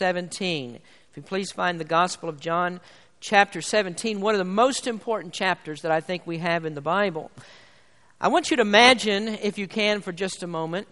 17. If you please find the Gospel of John, chapter 17, one of the most important chapters that I think we have in the Bible. I want you to imagine, if you can, for just a moment,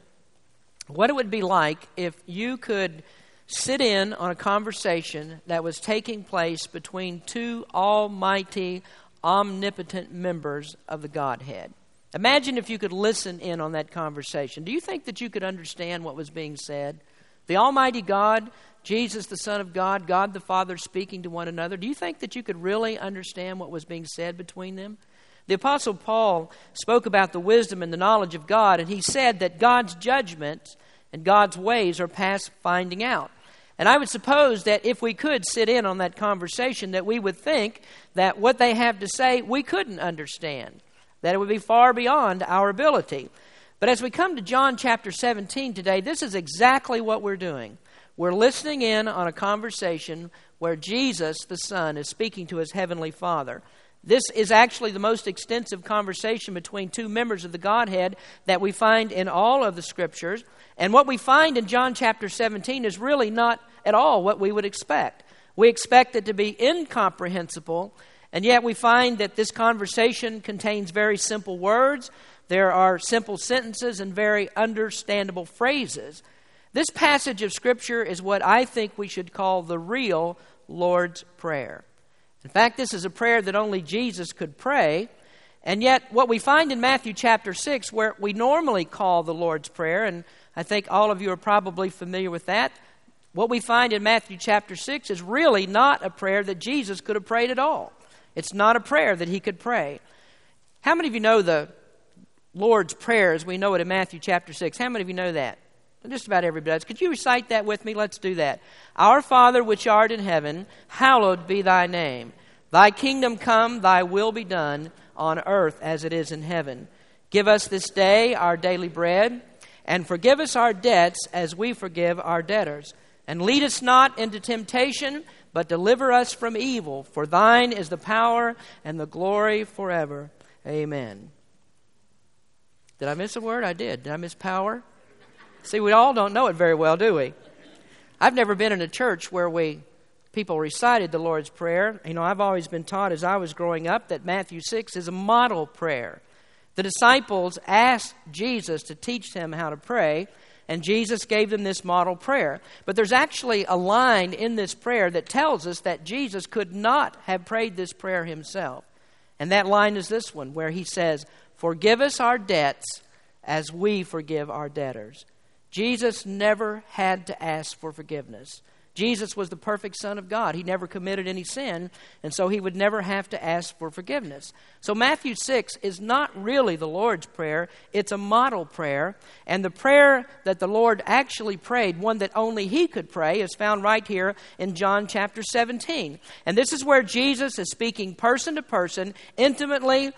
what it would be like if you could sit in on a conversation that was taking place between two almighty, omnipotent members of the Godhead. Imagine if you could listen in on that conversation. Do you think that you could understand what was being said? The Almighty God, Jesus, the Son of God, God the Father speaking to one another. Do you think that you could really understand what was being said between them? The Apostle Paul spoke about the wisdom and the knowledge of God, and he said that God's judgments and God's ways are past finding out. And I would suppose that if we could sit in on that conversation, that we would think that what they have to say we couldn't understand, that it would be far beyond our ability. But as we come to John chapter 17 today, this is exactly what we're doing. We're listening in on a conversation where Jesus, the Son, is speaking to his heavenly Father. This is actually the most extensive conversation between two members of the Godhead that we find in all of the Scriptures. And what we find in John chapter 17 is really not at all what we would expect. We expect it to be incomprehensible, and yet we find that this conversation contains very simple words, there are simple sentences, and very understandable phrases. This passage of Scripture is what I think we should call the real Lord's Prayer. In fact, this is a prayer that only Jesus could pray. And yet, what we find in Matthew chapter 6, where we normally call the Lord's Prayer, and I think all of you are probably familiar with that, what we find in Matthew chapter 6 is really not a prayer that Jesus could have prayed at all. It's not a prayer that he could pray. How many of you know the Lord's Prayer as we know it in Matthew chapter 6? How many of you know that? Just about everybody does. Could you recite that with me? Let's do that. Our Father which art in heaven, hallowed be thy name. Thy kingdom come, thy will be done on earth as it is in heaven. Give us this day our daily bread, and forgive us our debts as we forgive our debtors. And lead us not into temptation, but deliver us from evil. For thine is the power and the glory forever. Amen. Did I miss a word? I did. Did I miss power? See, we all don't know it very well, do we? I've never been in a church where we people recited the Lord's Prayer. You know, I've always been taught as I was growing up that Matthew 6 is a model prayer. The disciples asked Jesus to teach them how to pray, and Jesus gave them this model prayer. But there's actually a line in this prayer that tells us that Jesus could not have prayed this prayer himself. And that line is this one, where he says, Forgive us our debts as we forgive our debtors. Jesus never had to ask for forgiveness. Jesus was the perfect Son of God. He never committed any sin, and so he would never have to ask for forgiveness. So, Matthew 6 is not really the Lord's Prayer, it's a model prayer. And the prayer that the Lord actually prayed, one that only he could pray, is found right here in John chapter 17. And this is where Jesus is speaking person to person, intimately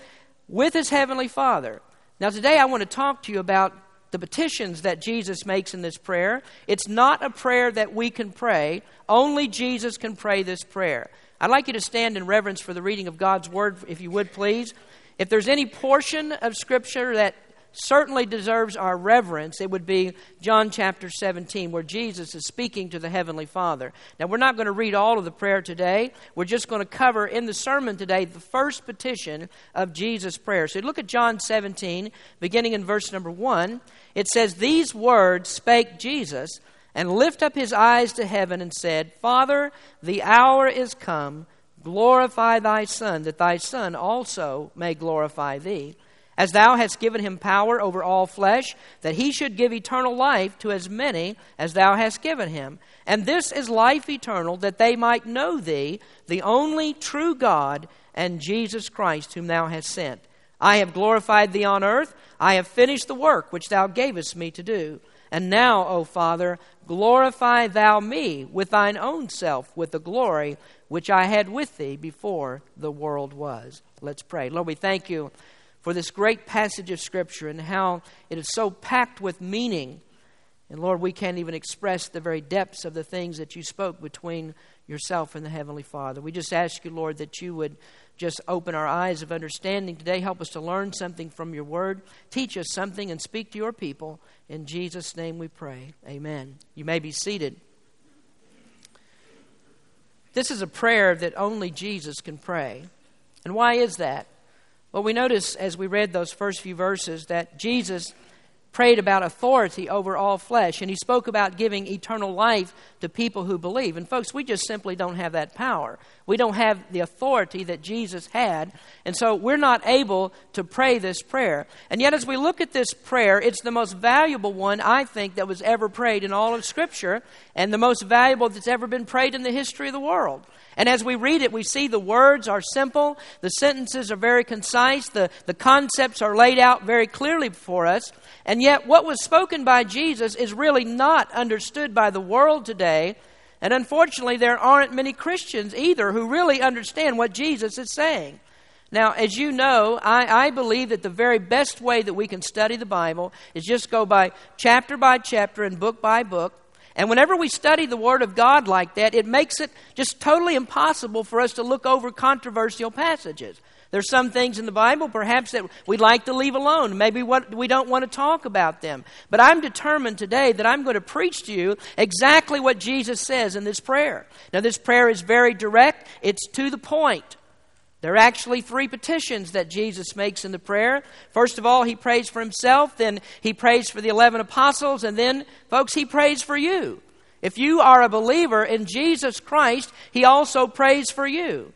with his heavenly Father. Now, today I want to talk to you about the petitions that Jesus makes in this prayer. It's not a prayer that we can pray, only Jesus can pray this prayer. I'd like you to stand in reverence for the reading of God's Word, if you would please. If there's any portion of Scripture that certainly deserves our reverence, it would be John chapter 17, where Jesus is speaking to the Heavenly Father. Now, we're not going to read all of the prayer today. We're just going to cover in the sermon today the first petition of Jesus' prayer. So look at John 17, beginning in verse number 1. It says, These words spake Jesus, and lift up his eyes to heaven, and said, Father, the hour is come. Glorify thy Son, that thy Son also may glorify thee as thou hast given him power over all flesh, that he should give eternal life to as many as thou hast given him. And this is life eternal, that they might know thee, the only true God, and Jesus Christ, whom thou hast sent. I have glorified thee on earth. I have finished the work which thou gavest me to do. And now, O Father, glorify thou me with thine own self, with the glory which I had with thee before the world was. Let's pray. Lord, we thank you for this great passage of Scripture and how it is so packed with meaning. And Lord, we can't even express the very depths of the things that you spoke between yourself and the Heavenly Father. We just ask you, Lord, that you would just open our eyes of understanding today. Help us to learn something from your word. Teach us something and speak to your people. In Jesus' name we pray. Amen. You may be seated. This is a prayer that only Jesus can pray. And why is that? Well, we notice as we read those first few verses that Jesus prayed about authority over all flesh, and he spoke about giving eternal life to people who believe. And, folks, we just simply don't have that power. We don't have the authority that Jesus had, and so we're not able to pray this prayer. And yet, as we look at this prayer, it's the most valuable one, I think, that was ever prayed in all of Scripture, and the most valuable that's ever been prayed in the history of the world. And as we read it, we see the words are simple, the sentences are very concise, the, the concepts are laid out very clearly before us. And yet, what was spoken by Jesus is really not understood by the world today. And unfortunately, there aren't many Christians either who really understand what Jesus is saying. Now, as you know, I, I, believe that the very best way that we can study the Bible is just go by chapter by chapter and book by book. And whenever we study the Word of God like that, it makes it just totally impossible for us to look over controversial passages. There's some things in the Bible, perhaps, that we'd like to leave alone. Maybe what, we don't want to talk about them. But I'm determined today that I'm going to preach to you exactly what Jesus says in this prayer. Now, this prayer is very direct, it's to the point. There are actually three petitions that Jesus makes in the prayer. First of all, he prays for himself, then he prays for the 11 apostles, and then, folks, he prays for you. If you are a believer in Jesus Christ, he also prays for you.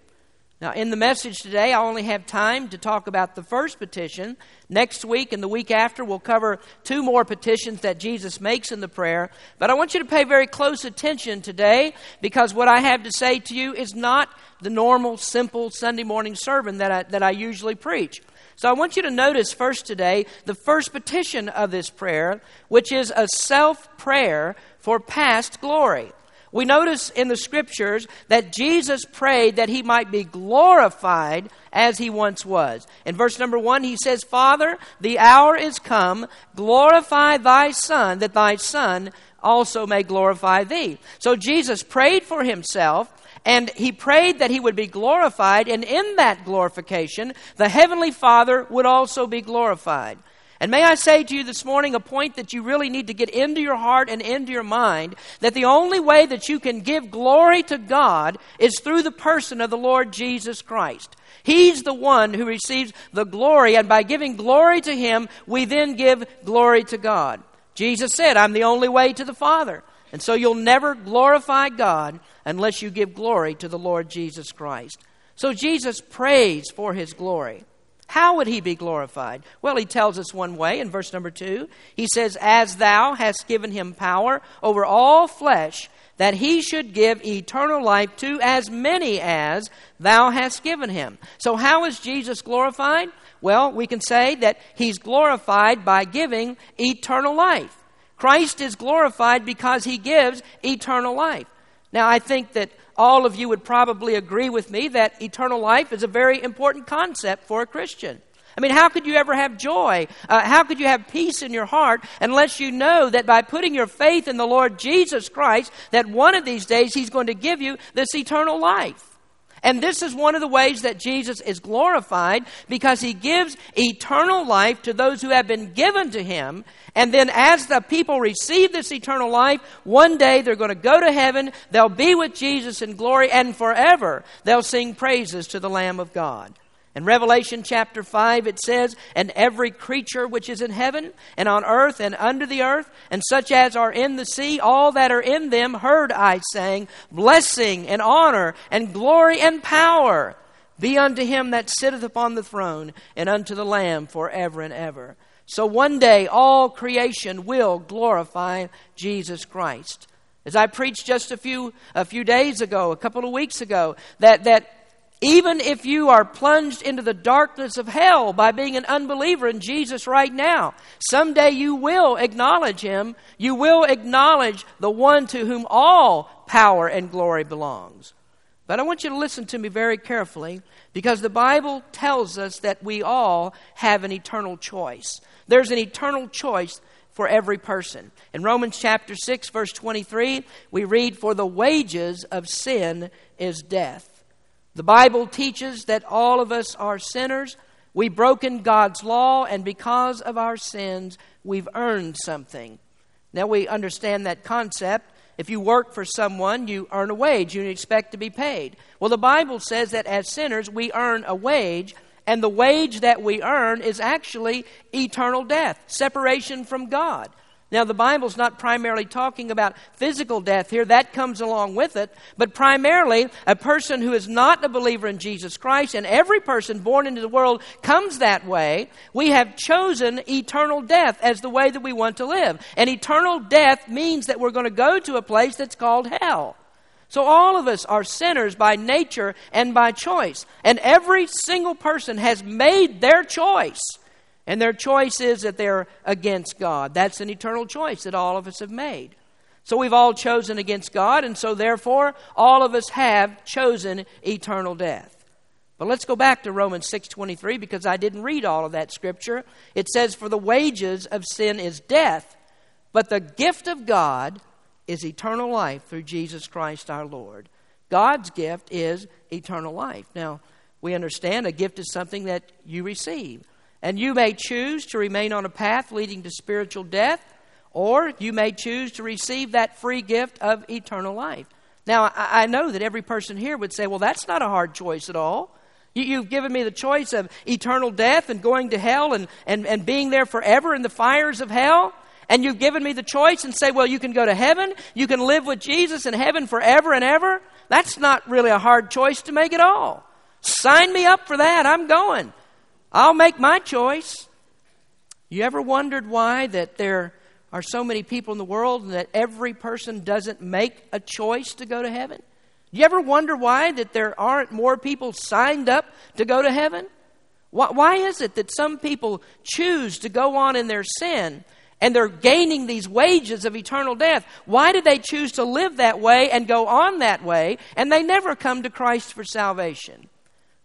Now, in the message today, I only have time to talk about the first petition. Next week and the week after, we'll cover two more petitions that Jesus makes in the prayer. But I want you to pay very close attention today because what I have to say to you is not the normal, simple Sunday morning sermon that I, that I usually preach. So I want you to notice first today the first petition of this prayer, which is a self prayer for past glory. We notice in the scriptures that Jesus prayed that he might be glorified as he once was. In verse number one, he says, Father, the hour is come, glorify thy Son, that thy Son also may glorify thee. So Jesus prayed for himself. And he prayed that he would be glorified, and in that glorification, the Heavenly Father would also be glorified. And may I say to you this morning a point that you really need to get into your heart and into your mind that the only way that you can give glory to God is through the person of the Lord Jesus Christ. He's the one who receives the glory, and by giving glory to Him, we then give glory to God. Jesus said, I'm the only way to the Father. And so you'll never glorify God unless you give glory to the Lord Jesus Christ. So Jesus prays for His glory. How would he be glorified? Well, he tells us one way in verse number two. He says, As thou hast given him power over all flesh, that he should give eternal life to as many as thou hast given him. So, how is Jesus glorified? Well, we can say that he's glorified by giving eternal life. Christ is glorified because he gives eternal life. Now, I think that all of you would probably agree with me that eternal life is a very important concept for a Christian. I mean, how could you ever have joy? Uh, how could you have peace in your heart unless you know that by putting your faith in the Lord Jesus Christ, that one of these days He's going to give you this eternal life? And this is one of the ways that Jesus is glorified because he gives eternal life to those who have been given to him. And then, as the people receive this eternal life, one day they're going to go to heaven, they'll be with Jesus in glory, and forever they'll sing praises to the Lamb of God. In Revelation chapter 5, it says, And every creature which is in heaven, and on earth, and under the earth, and such as are in the sea, all that are in them, heard I saying, Blessing and honor, and glory and power be unto him that sitteth upon the throne, and unto the Lamb forever and ever. So one day all creation will glorify Jesus Christ. As I preached just a few, a few days ago, a couple of weeks ago, that, that even if you are plunged into the darkness of hell by being an unbeliever in Jesus right now, someday you will acknowledge Him. You will acknowledge the one to whom all power and glory belongs. But I want you to listen to me very carefully because the Bible tells us that we all have an eternal choice. There's an eternal choice for every person. In Romans chapter 6, verse 23, we read, For the wages of sin is death. The Bible teaches that all of us are sinners. We've broken God's law, and because of our sins, we've earned something. Now we understand that concept if you work for someone, you earn a wage, you expect to be paid. Well, the Bible says that as sinners, we earn a wage, and the wage that we earn is actually eternal death, separation from God. Now, the Bible's not primarily talking about physical death here, that comes along with it, but primarily a person who is not a believer in Jesus Christ, and every person born into the world comes that way. We have chosen eternal death as the way that we want to live. And eternal death means that we're going to go to a place that's called hell. So all of us are sinners by nature and by choice. And every single person has made their choice. And their choice is that they're against God. That's an eternal choice that all of us have made. So we've all chosen against God, and so therefore all of us have chosen eternal death. But let's go back to Romans 6:23 because I didn't read all of that scripture. It says for the wages of sin is death, but the gift of God is eternal life through Jesus Christ our Lord. God's gift is eternal life. Now, we understand a gift is something that you receive. And you may choose to remain on a path leading to spiritual death, or you may choose to receive that free gift of eternal life. Now, I know that every person here would say, well, that's not a hard choice at all. You've given me the choice of eternal death and going to hell and, and, and being there forever in the fires of hell. And you've given me the choice and say, well, you can go to heaven, you can live with Jesus in heaven forever and ever. That's not really a hard choice to make at all. Sign me up for that. I'm going. I'll make my choice. You ever wondered why that there are so many people in the world and that every person doesn't make a choice to go to heaven? You ever wonder why that there aren't more people signed up to go to heaven? Why is it that some people choose to go on in their sin and they're gaining these wages of eternal death? Why do they choose to live that way and go on that way and they never come to Christ for salvation?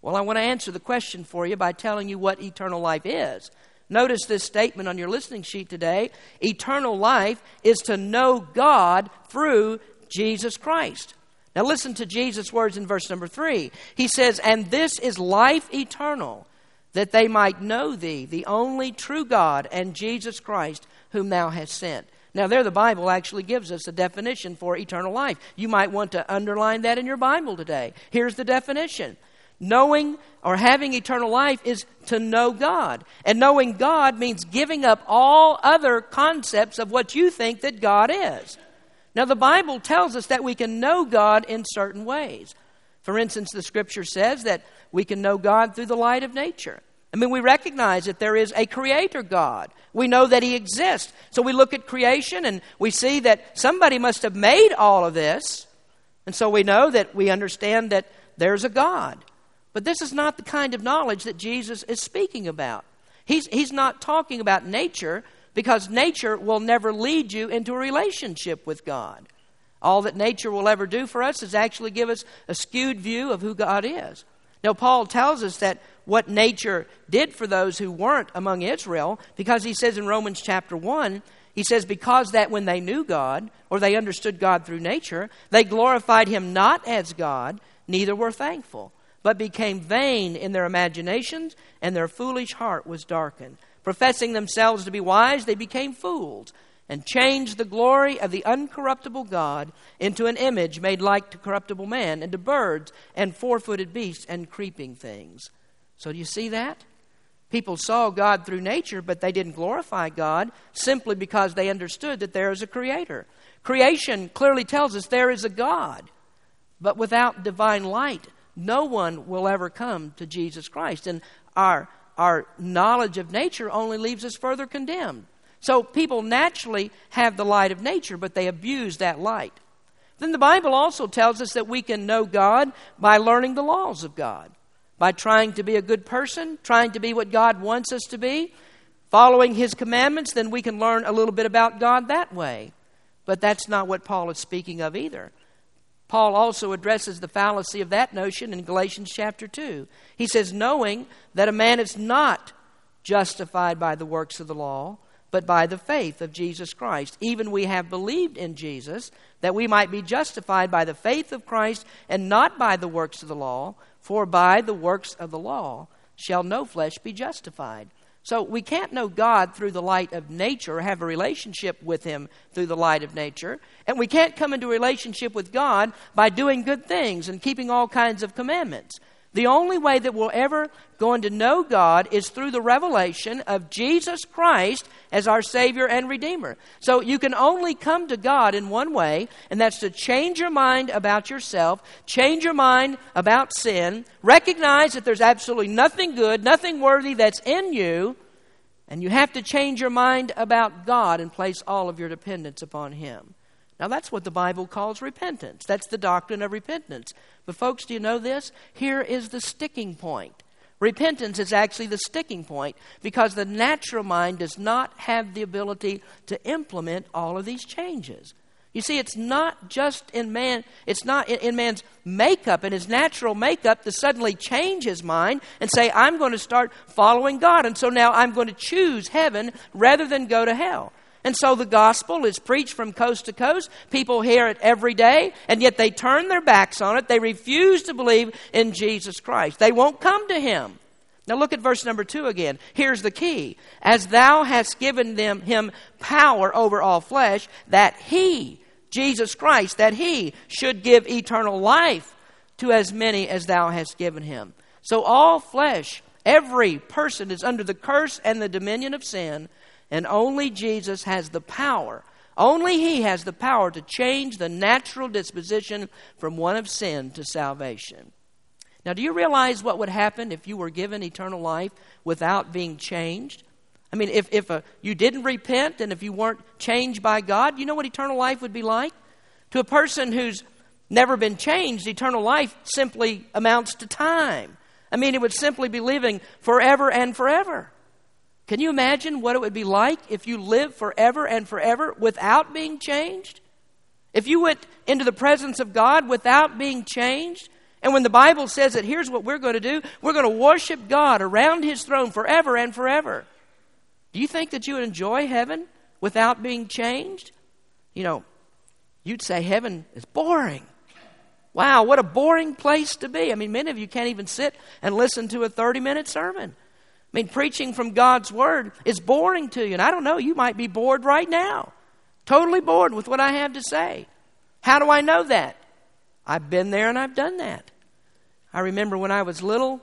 Well, I want to answer the question for you by telling you what eternal life is. Notice this statement on your listening sheet today. Eternal life is to know God through Jesus Christ. Now, listen to Jesus' words in verse number three. He says, And this is life eternal, that they might know thee, the only true God, and Jesus Christ, whom thou hast sent. Now, there the Bible actually gives us a definition for eternal life. You might want to underline that in your Bible today. Here's the definition Knowing or having eternal life is to know God. And knowing God means giving up all other concepts of what you think that God is. Now, the Bible tells us that we can know God in certain ways. For instance, the scripture says that we can know God through the light of nature. I mean, we recognize that there is a creator God. We know that He exists. So we look at creation and we see that somebody must have made all of this. And so we know that we understand that there's a God. But this is not the kind of knowledge that Jesus is speaking about. He's, he's not talking about nature because nature will never lead you into a relationship with God. All that nature will ever do for us is actually give us a skewed view of who God is. Now, Paul tells us that what nature did for those who weren't among Israel, because he says in Romans chapter 1, he says, because that when they knew God, or they understood God through nature, they glorified him not as God, neither were thankful but became vain in their imaginations, and their foolish heart was darkened. Professing themselves to be wise, they became fools, and changed the glory of the uncorruptible God into an image made like to corruptible man, and to birds, and four footed beasts, and creeping things. So, do you see that? People saw God through nature, but they didn't glorify God simply because they understood that there is a creator. Creation clearly tells us there is a God, but without divine light, no one will ever come to Jesus Christ. And our, our knowledge of nature only leaves us further condemned. So people naturally have the light of nature, but they abuse that light. Then the Bible also tells us that we can know God by learning the laws of God, by trying to be a good person, trying to be what God wants us to be, following His commandments, then we can learn a little bit about God that way. But that's not what Paul is speaking of either. Paul also addresses the fallacy of that notion in Galatians chapter 2. He says, Knowing that a man is not justified by the works of the law, but by the faith of Jesus Christ. Even we have believed in Jesus, that we might be justified by the faith of Christ and not by the works of the law, for by the works of the law shall no flesh be justified. So we can't know God through the light of nature or have a relationship with Him through the light of nature. And we can't come into a relationship with God by doing good things and keeping all kinds of commandments. The only way that we're ever going to know God is through the revelation of Jesus Christ as our Savior and Redeemer. So you can only come to God in one way, and that's to change your mind about yourself, change your mind about sin, recognize that there's absolutely nothing good, nothing worthy that's in you, and you have to change your mind about God and place all of your dependence upon Him. Now, that's what the Bible calls repentance. That's the doctrine of repentance. But, folks, do you know this? Here is the sticking point. Repentance is actually the sticking point because the natural mind does not have the ability to implement all of these changes. You see, it's not just in man, it's not in, in, man's makeup, in his natural makeup, to suddenly change his mind and say, I'm going to start following God. And so now I'm going to choose heaven rather than go to hell. And so the gospel is preached from coast to coast. People hear it every day, and yet they turn their backs on it. They refuse to believe in Jesus Christ. They won't come to him. Now look at verse number two again. Here's the key. As thou hast given them him power over all flesh, that he, Jesus Christ, that he should give eternal life to as many as thou hast given him. So all flesh, every person is under the curse and the dominion of sin. And only Jesus has the power, only He has the power to change the natural disposition from one of sin to salvation. Now, do you realize what would happen if you were given eternal life without being changed? I mean, if, if a, uh, you didn't repent and if you weren't changed by God, you know what eternal life would be like? To a person who's never been changed, eternal life simply amounts to time. I mean, it would simply be living forever and forever. Can you imagine what it would be like if you lived forever and forever without being changed? If you went into the presence of God without being changed? And when the Bible says that here's what we're going to do, we're going to worship God around His throne forever and forever. Do you think that you would enjoy heaven without being changed? You know, you'd say heaven is boring. Wow, what a boring place to be. I mean, many of you can't even sit and listen to a 30 minute sermon. I mean, preaching from God's Word is boring to you. And I don't know, you might be bored right now. Totally bored with what I have to say. How do I know that? I've been there and I've done that. I remember when I was little,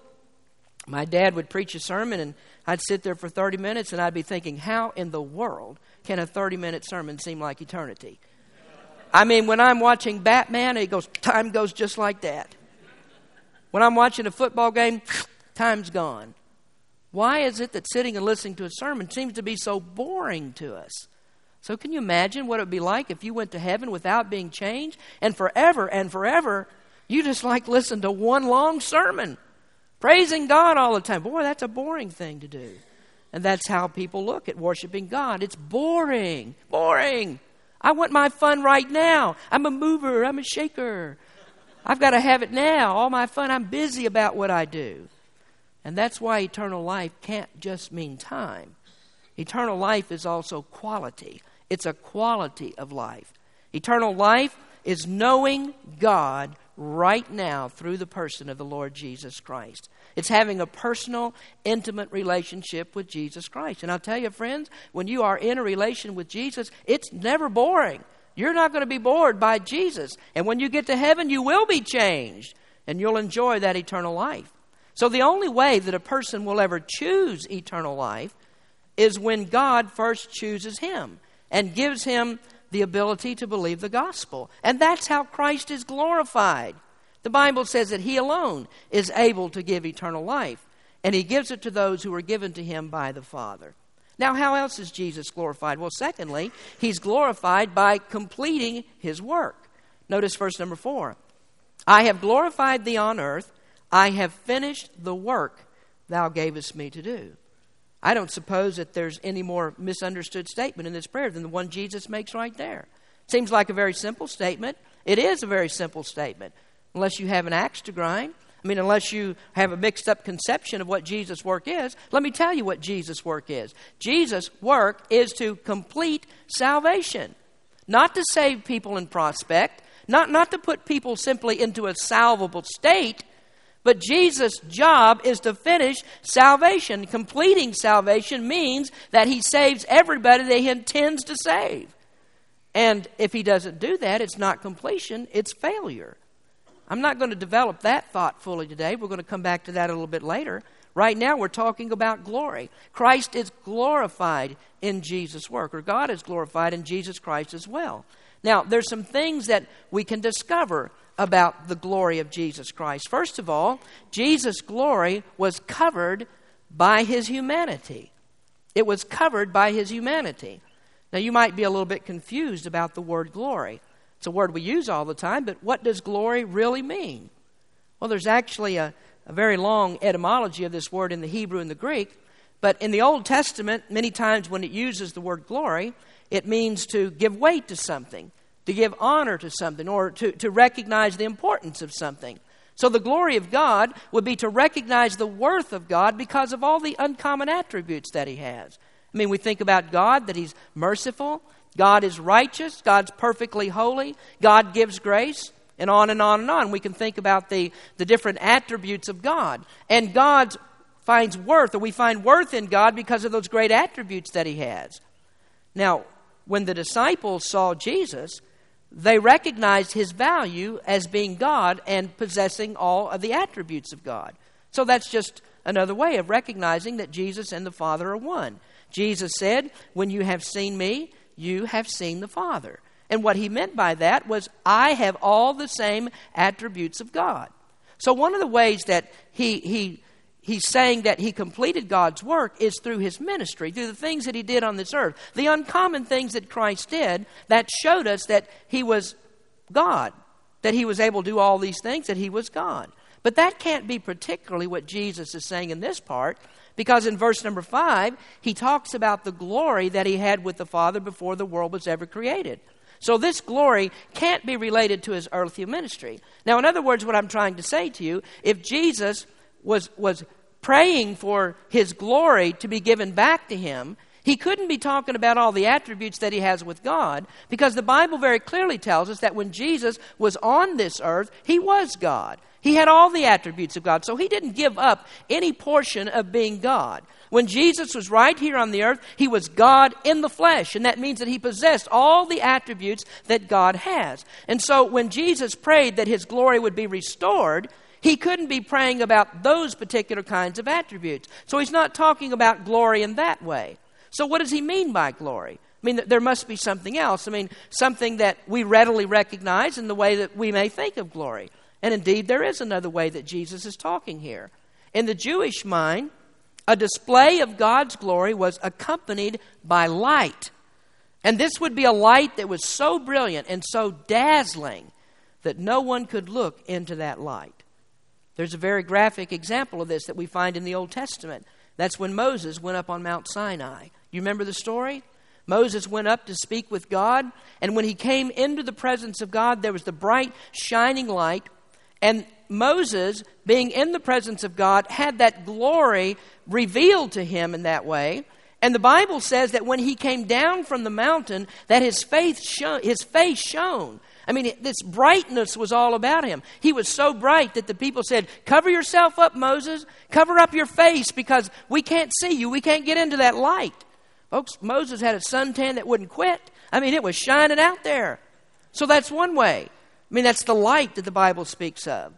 my dad would preach a sermon and I'd sit there for 30 minutes and I'd be thinking, how in the world can a 30 minute sermon seem like eternity? I mean, when I'm watching Batman, it goes, time goes just like that. When I'm watching a football game, time's gone. Why is it that sitting and listening to a sermon seems to be so boring to us? So, can you imagine what it would be like if you went to heaven without being changed and forever and forever you just like listen to one long sermon, praising God all the time? Boy, that's a boring thing to do. And that's how people look at worshiping God. It's boring. Boring. I want my fun right now. I'm a mover, I'm a shaker. I've got to have it now. All my fun, I'm busy about what I do. And that's why eternal life can't just mean time. Eternal life is also quality, it's a quality of life. Eternal life is knowing God right now through the person of the Lord Jesus Christ. It's having a personal, intimate relationship with Jesus Christ. And I'll tell you, friends, when you are in a relation with Jesus, it's never boring. You're not going to be bored by Jesus. And when you get to heaven, you will be changed, and you'll enjoy that eternal life. So the only way that a person will ever choose eternal life is when God first chooses him and gives him the ability to believe the gospel. And that's how Christ is glorified. The Bible says that he alone is able to give eternal life, and he gives it to those who are given to him by the Father. Now, how else is Jesus glorified? Well, secondly, he's glorified by completing his work. Notice verse number four I have glorified thee on earth I have finished the work thou gavest me to do. I don't suppose that there's any more misunderstood statement in this prayer than the one Jesus makes right there. Seems like a very simple statement. It is a very simple statement, unless you have an axe to grind. I mean, unless you have a mixed up conception of what Jesus' work is, let me tell you what Jesus' work is. Jesus' work is to complete salvation, not to save people in prospect, not, not to put people simply into a salvable state, But Jesus' job is to finish salvation. Completing salvation means that he saves everybody that he intends to save. And if he doesn't do that, it's not completion, it's failure. I'm not going to develop that thought fully today. We're going to come back to that a little bit later. Right now, we're talking about glory. Christ is glorified in Jesus' work, or God is glorified in Jesus Christ as well. Now, there's some things that we can discover about the glory of Jesus Christ. First of all, Jesus' glory was covered by his humanity. It was covered by his humanity. Now, you might be a little bit confused about the word glory. It's a word we use all the time, but what does glory really mean? Well, there's actually a, a very long etymology of this word in the Hebrew and the Greek, but in the Old Testament, many times when it uses the word glory, it means to give weight to something, to give honor to something, or to, to recognize the importance of something. So the glory of God would be to recognize the worth of God because of all the uncommon attributes that He has. I mean, we think about God, that He's merciful, God is righteous, God's perfectly holy, God gives grace, and on and on and on. We can think about the, the different attributes of God. And God finds worth, or we find worth in God because of those great attributes that He has. Now, when the disciples saw Jesus, they recognized his value as being God and possessing all of the attributes of God. So that's just another way of recognizing that Jesus and the Father are one. Jesus said, When you have seen me, you have seen the Father. And what he meant by that was, I have all the same attributes of God. So, one of the ways that he, he he's saying that he completed God's work is through his ministry, through the things that he did on this earth. The uncommon things that Christ did that showed us that he was God, that he was able to do all these things, that he was God. But that can't be particularly what Jesus is saying in this part, because in verse number five, he talks about the glory that he had with the Father before the world was ever created. So this glory can't be related to his earthly ministry. Now, in other words, what I'm trying to say to you, if Jesus was, was praying for his glory to be given back to him, he couldn't be talking about all the attributes that he has with God because the Bible very clearly tells us that when Jesus was on this earth, he was God. He had all the attributes of God. So he didn't give up any portion of being God. When Jesus was right here on the earth, he was God in the flesh, and that means that he possessed all the attributes that God has. And so when Jesus prayed that his glory would be restored, he couldn't be praying about those particular kinds of attributes. So he's not talking about glory in that way. So, what does he mean by glory? I mean, there must be something else. I mean, something that we readily recognize in the way that we may think of glory. And indeed, there is another way that Jesus is talking here. In the Jewish mind, a display of God's glory was accompanied by light. And this would be a light that was so brilliant and so dazzling that no one could look into that light. There's a very graphic example of this that we find in the Old Testament. That's when Moses went up on Mount Sinai. You remember the story? Moses went up to speak with God, and when he came into the presence of God, there was the bright, shining light. And Moses, being in the presence of God, had that glory revealed to him in that way. And the Bible says that when he came down from the mountain, that his, faith shone, his face shone. I mean, this brightness was all about him. He was so bright that the people said, Cover yourself up, Moses. Cover up your face because we can't see you. We can't get into that light. Folks, Moses had a suntan that wouldn't quit. I mean, it was shining out there. So that's one way. I mean, that's the light that the Bible speaks of.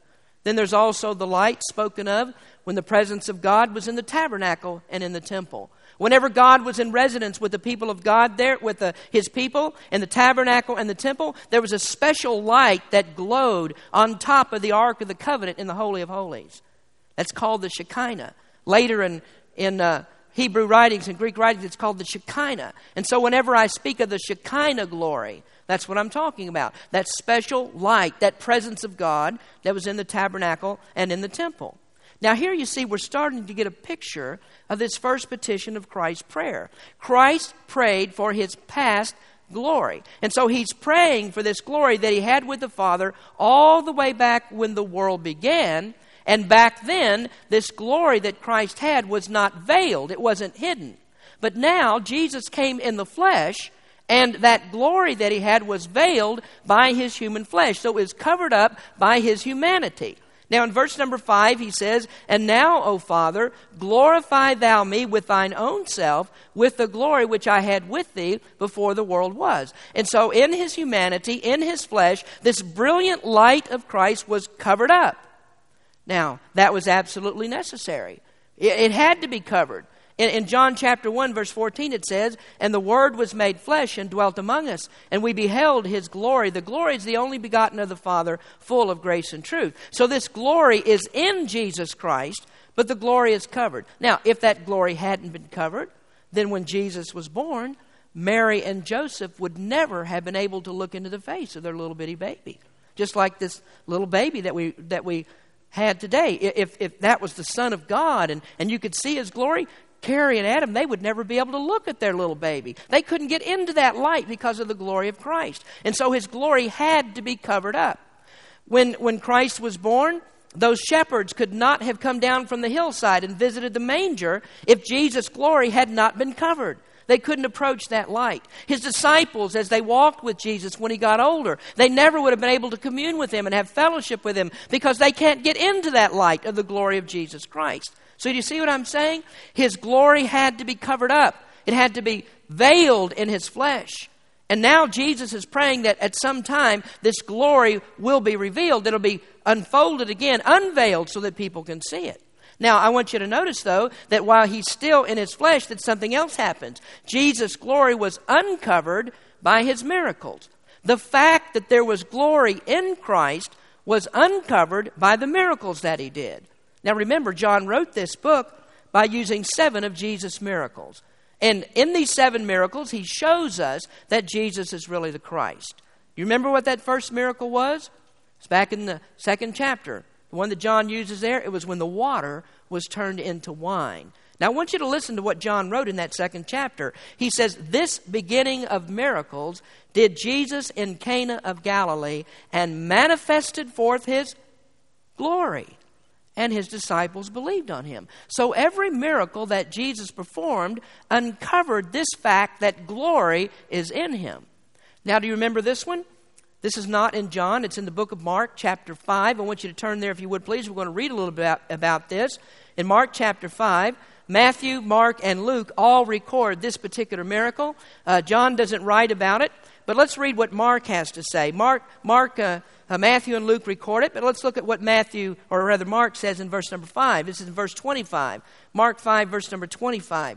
Then there's also the light spoken of when the presence of God was in the tabernacle and in the temple. Whenever God was in residence with the people of God there, with the, his people in the tabernacle and the temple, there was a special light that glowed on top of the Ark of the Covenant in the Holy of Holies. That's called the Shekinah. Later in, in uh, Hebrew writings and Greek writings, it's called the Shekinah. And so whenever I speak of the Shekinah glory, that's what I'm talking about. That special light, that presence of God that was in the tabernacle and in the temple. Now, here you see we're starting to get a picture of this first petition of Christ's prayer. Christ prayed for his past glory. And so he's praying for this glory that he had with the Father all the way back when the world began. And back then, this glory that Christ had was not veiled, it wasn't hidden. But now, Jesus came in the flesh, and that glory that he had was veiled by his human flesh. So it was covered up by his humanity. Now, in verse number five, he says, And now, O Father, glorify thou me with thine own self, with the glory which I had with thee before the world was. And so, in his humanity, in his flesh, this brilliant light of Christ was covered up. Now, that was absolutely necessary. It, had to be covered. In, in, John chapter 1, verse 14, it says, And the Word was made flesh and dwelt among us, and we beheld his glory. The glory is the only begotten of the Father, full of grace and truth. So this glory is in Jesus Christ, but the glory is covered. Now, if that glory hadn't been covered, then when Jesus was born, Mary and Joseph would never have been able to look into the face of their little bitty baby. Just like this little baby that we, that we had today. If, if that was the Son of God and, and you could see his glory, Carrie and Adam, they would never be able to look at their little baby. They couldn't get into that light because of the glory of Christ. And so his glory had to be covered up. When, when Christ was born, those shepherds could not have come down from the hillside and visited the manger if Jesus' glory had not been covered. They couldn't approach that light. His disciples, as they walked with Jesus when he got older, they never would have been able to commune with him and have fellowship with him because they can't get into that light of the glory of Jesus Christ. So, do you see what I'm saying? His glory had to be covered up, it had to be veiled in his flesh. And now Jesus is praying that at some time this glory will be revealed. It'll be unfolded again, unveiled, so that people can see it. Now, I want you to notice, though, that while he's still in his flesh, that something else happens. Jesus' glory was uncovered by his miracles. The fact that there was glory in Christ was uncovered by the miracles that he did. Now remember, John wrote this book by using seven of Jesus' miracles. And in these seven miracles, he shows us that Jesus is really the Christ. You remember what that first miracle was? It's back in the second chapter. The one that John uses there, it was when the water was turned into wine. Now, I want you to listen to what John wrote in that second chapter. He says, This beginning of miracles did Jesus in Cana of Galilee and manifested forth his glory and his disciples believed on him. So every miracle that Jesus performed uncovered this fact that glory is in him. Now, do you remember this one? This is not in John, it's in the book of Mark, chapter 5. I want you to turn there if you would, please. We're going to read a little bit about, about this. In Mark chapter 5, Matthew, Mark, and Luke all record this particular miracle. Uh, John doesn't write about it, but let's read what Mark has to say. Mark, Mark uh, uh, Matthew and Luke record it, but let's look at what Matthew, or rather Mark, says in verse number 5. This is in verse 25. Mark 5, verse number 25.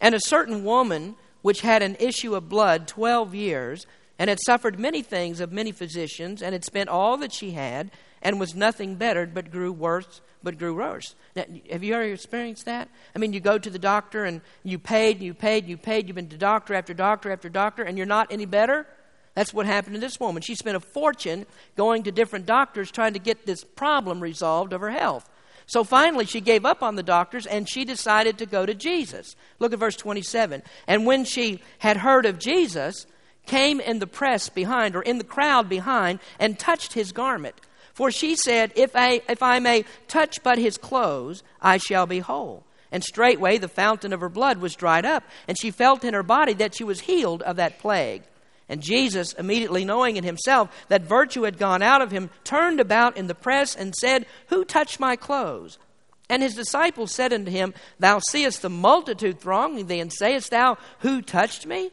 And a certain woman which had an issue of blood 12 years, and had suffered many things of many physicians, and had spent all that she had, and was nothing bettered, but grew worse, but grew worse. Now, have you ever experienced that? I mean, you go to the doctor and you paid, you paid, you paid, you've been to doctor after doctor after doctor, and you're not any better? That's what happened to this woman. She spent a fortune going to different doctors trying to get this problem resolved of her health. So finally, she gave up on the doctors and she decided to go to Jesus. Look at verse 27. And when she had heard of Jesus, came in the press behind, or in the crowd behind, and touched his garment. For she said, If I, if I may touch but his clothes, I shall be whole. And straightway the fountain of her blood was dried up, and she felt in her body that she was healed of that plague. And Jesus, immediately knowing in himself that virtue had gone out of him, turned about in the press and said, Who touched my clothes? And his disciples said unto him, Thou seest the multitude thronging thee, and sayest thou, Who touched me?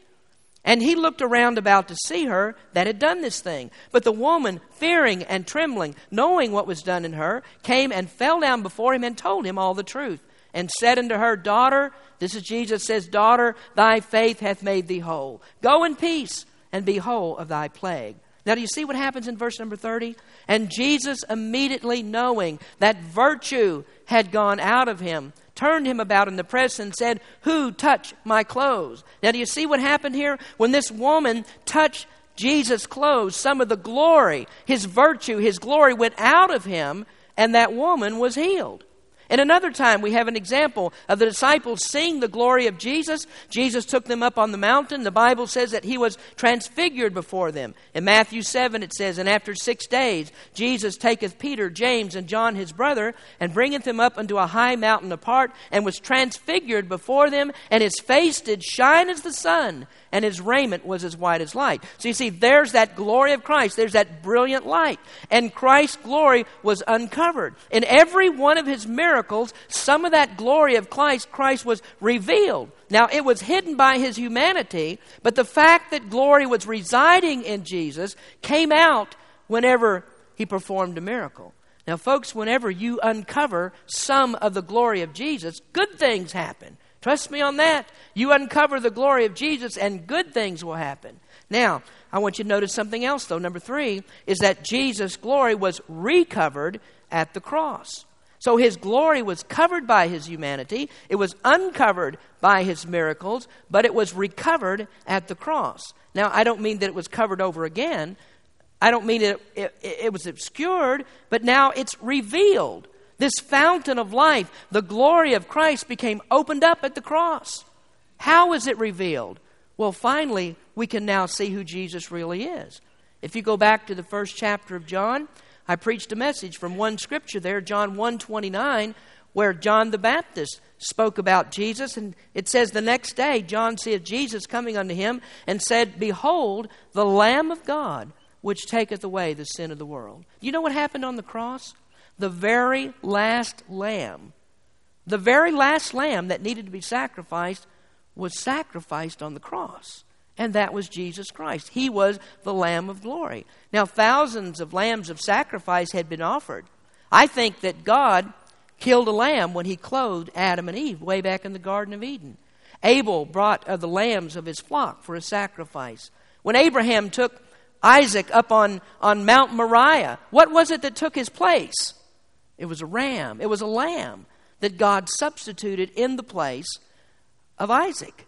And he looked around about to see her that had done this thing. But the woman, fearing and trembling, knowing what was done in her, came and fell down before him and told him all the truth. And said unto her, Daughter, this is Jesus says, Daughter, thy faith hath made thee whole. Go in peace and be whole of thy plague. Now, do you see what happens in verse number 30? And Jesus, immediately knowing that virtue had gone out of him, turned him about in the press and said, Who touched my clothes? Now, do you see what happened here? When this woman touched Jesus' clothes, some of the glory, his virtue, his glory went out of him, and that woman was healed. And another time, we have an example of the disciples seeing the glory of Jesus. Jesus took them up on the mountain. The Bible says that he was transfigured before them. In Matthew 7, it says, And after six days, Jesus taketh Peter, James, and John his brother, and bringeth them up unto a high mountain apart, and was transfigured before them, and his face did shine as the sun, and his raiment was as white as light. So you see, there's that glory of Christ. There's that brilliant light. And Christ's glory was uncovered. In every one of his miracles, some of that glory of Christ, Christ was revealed. Now, it was hidden by his humanity, but the fact that glory was residing in Jesus came out whenever he performed a miracle. Now, folks, whenever you uncover some of the glory of Jesus, good things happen. Trust me on that. You uncover the glory of Jesus, and good things will happen. Now, I want you to notice something else, though. Number three is that Jesus' glory was recovered at the cross. So his glory was covered by his humanity, it was uncovered by his miracles, but it was recovered at the cross. Now, I don't mean that it was covered over again. I don't mean it, it, it was obscured, but now it's revealed. This fountain of life, the glory of Christ, became opened up at the cross. How is it revealed? Well, finally, we can now see who Jesus really is. If you go back to the first chapter of John, I preached a message from one scripture there, John 1:29, where John the Baptist spoke about Jesus and it says the next day John saw Jesus coming unto him and said, "Behold, the Lamb of God, which taketh away the sin of the world." You know what happened on the cross? The very last lamb, the very last lamb that needed to be sacrificed was sacrificed on the cross and that was Jesus Christ. He was the Lamb of glory. Now, thousands of lambs of sacrifice had been offered. I think that God killed a lamb when he clothed Adam and Eve way back in the Garden of Eden. Abel brought uh, the lambs of his flock for a sacrifice. When Abraham took Isaac up on, on Mount Moriah, what was it that took his place? It was a ram, it was a lamb that God substituted in the place of Isaac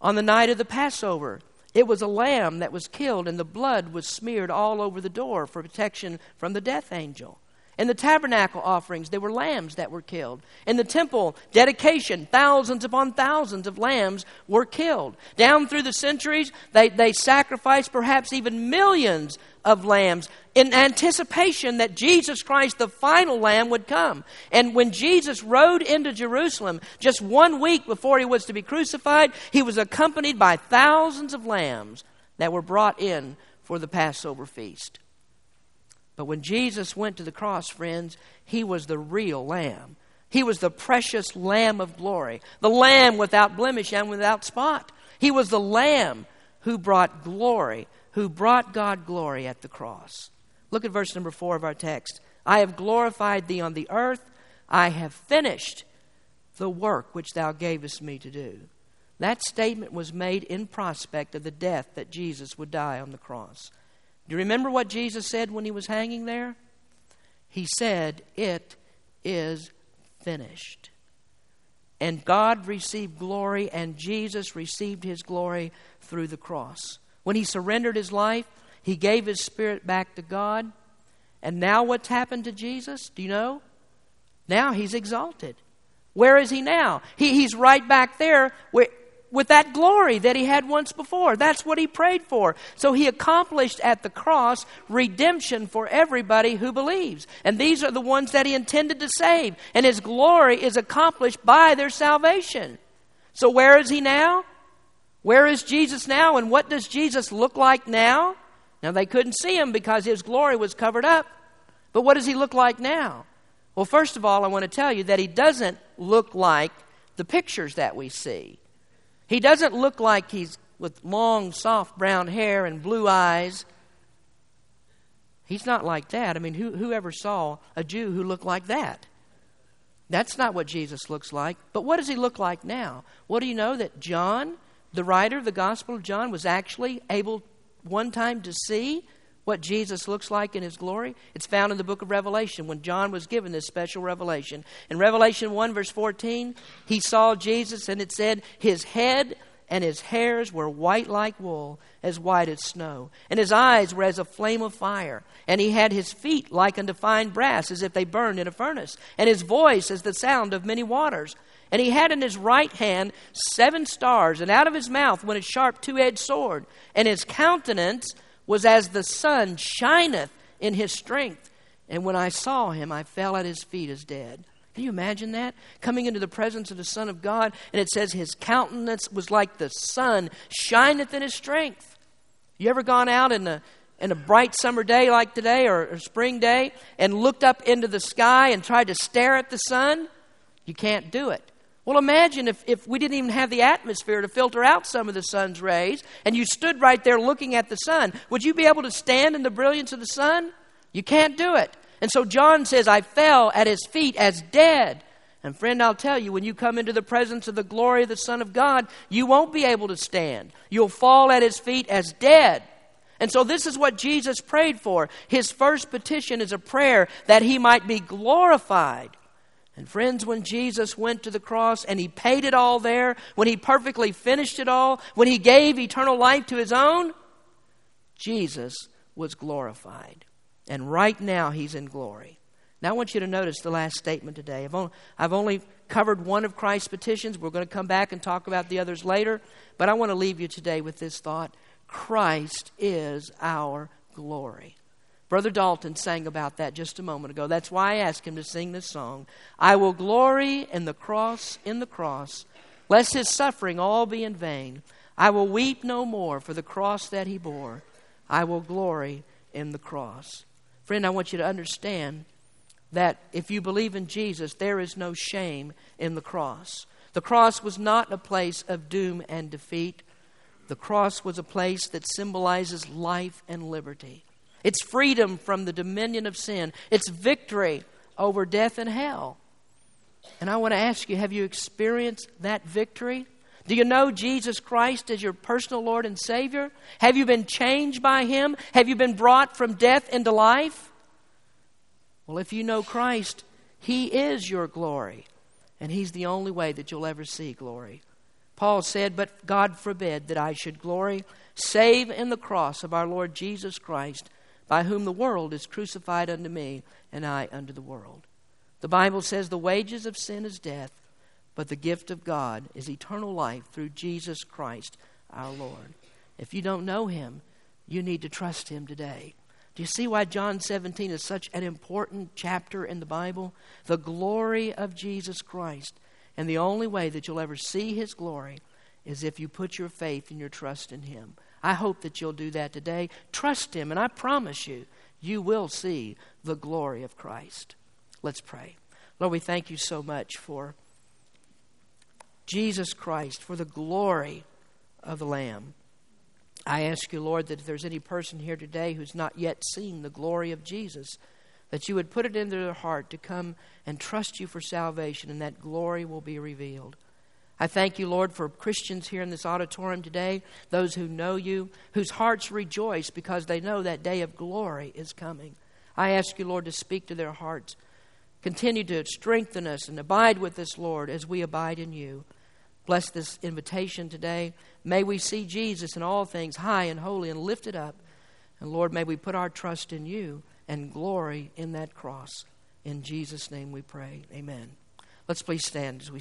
on the night of the Passover. It was a lamb that was killed, and the blood was smeared all over the door for protection from the death angel. In the tabernacle offerings, there were lambs that were killed. In the temple dedication, thousands upon thousands of lambs were killed. Down through the centuries, they, they sacrificed perhaps even millions of lambs in anticipation that Jesus Christ, the final lamb, would come. And when Jesus rode into Jerusalem just one week before he was to be crucified, he was accompanied by thousands of lambs that were brought in for the Passover feast. But when Jesus went to the cross, friends, he was the real lamb. He was the precious lamb of glory, the lamb without blemish and without spot. He was the lamb who brought glory who brought God glory at the cross. Look at verse number four of our text. I have glorified thee on the earth. I have finished the work which thou gavest me to do. That statement was made in prospect of the death that Jesus would die on the cross. Do you remember what Jesus said when he was hanging there? He said, It is finished. And God received glory, and Jesus received his glory through the cross. When he surrendered his life, he gave his spirit back to God. And now what's happened to Jesus? Do you know? Now he's exalted. Where is he now? He, he's right back there with that glory that he had once before. That's what he prayed for. So he accomplished at the cross redemption for everybody who believes. And these are the ones that he intended to save. And his glory is accomplished by their salvation. So where is he now? Where is Jesus now, and what does Jesus look like now? Now, they couldn't see him because his glory was covered up. But what does he look like now? Well, first of all, I want to tell you that he doesn't look like the pictures that we see. He doesn't look like he's with long, soft brown hair and blue eyes. He's not like that. I mean, who, ever saw a Jew who looked like that? That's not what Jesus looks like. But what does he look like now? What do you know that John the writer of the Gospel of John was actually able one time to see what Jesus looks like in his glory? It's found in the book of Revelation when John was given this special revelation. In Revelation 1, verse 14, he saw Jesus and it said, His head and his hairs were white like wool, as white as snow, and his eyes were as a flame of fire, and he had his feet like unto fine brass, as if they burned in a furnace, and his voice as the sound of many waters. And he had in his right hand seven stars, and out of his mouth went a sharp two edged sword. And his countenance was as the sun shineth in his strength. And when I saw him, I fell at his feet as dead. Can you imagine that? Coming into the presence of the Son of God, and it says his countenance was like the sun, shineth in his strength. You ever gone out in a, in a bright summer day like today or a spring day and looked up into the sky and tried to stare at the sun? You can't do it. Well, imagine if, if we didn't even have the atmosphere to filter out some of the sun's rays and you stood right there looking at the sun. Would you be able to stand in the brilliance of the sun? You can't do it. And so John says, I fell at his feet as dead. And friend, I'll tell you, when you come into the presence of the glory of the Son of God, you won't be able to stand. You'll fall at his feet as dead. And so this is what Jesus prayed for. His first petition is a prayer that he might be glorified. And friends, when Jesus went to the cross and he paid it all there, when he perfectly finished it all, when he gave eternal life to his own, Jesus was glorified. And right now, he's in glory. Now, I want you to notice the last statement today. I've only, I've only covered one of Christ's petitions. We're going to come back and talk about the others later. But I want to leave you today with this thought Christ is our glory. Brother Dalton sang about that just a moment ago. That's why I asked him to sing this song. I will glory in the cross, in the cross, lest his suffering all be in vain. I will weep no more for the cross that he bore. I will glory in the cross. Friend, I want you to understand that if you believe in Jesus, there is no shame in the cross. The cross was not a place of doom and defeat. The cross was a place that symbolizes life and liberty. It's freedom from the dominion of sin. It's victory over death and hell. And I want to ask you have you experienced that victory? Do you know Jesus Christ as your personal Lord and Savior? Have you been changed by Him? Have you been brought from death into life? Well, if you know Christ, He is your glory, and He's the only way that you'll ever see glory. Paul said, But God forbid that I should glory save in the cross of our Lord Jesus Christ, by whom the world is crucified unto me, and I unto the world. The Bible says, The wages of sin is death but the gift of God is eternal life through Jesus Christ our Lord. If you don't know him, you need to trust him today. Do you see why John 17 is such an important chapter in the Bible? The glory of Jesus Christ. And the only way that you'll ever see his glory is if you put your faith and your trust in him. I hope that you'll do that today. Trust him, and I promise you, you will see the glory of Christ. Let's pray. Lord, we thank you so much for Jesus Christ for the glory of the Lamb. I ask you, Lord, that if there's any person here today who's not yet seen the glory of Jesus, that you would put it into their heart to come and trust you for salvation, and that glory will be revealed. I thank you, Lord, for Christians here in this auditorium today, those who know you, whose hearts rejoice because they know that day of glory is coming. I ask you, Lord, to speak to their hearts. Continue to strengthen us and abide with us, Lord, as we abide in you. Bless this invitation today. May we see Jesus in all things high and holy and lifted up. And Lord, may we put our trust in you and glory in that cross. In Jesus' name we pray. Amen. Let's please stand as we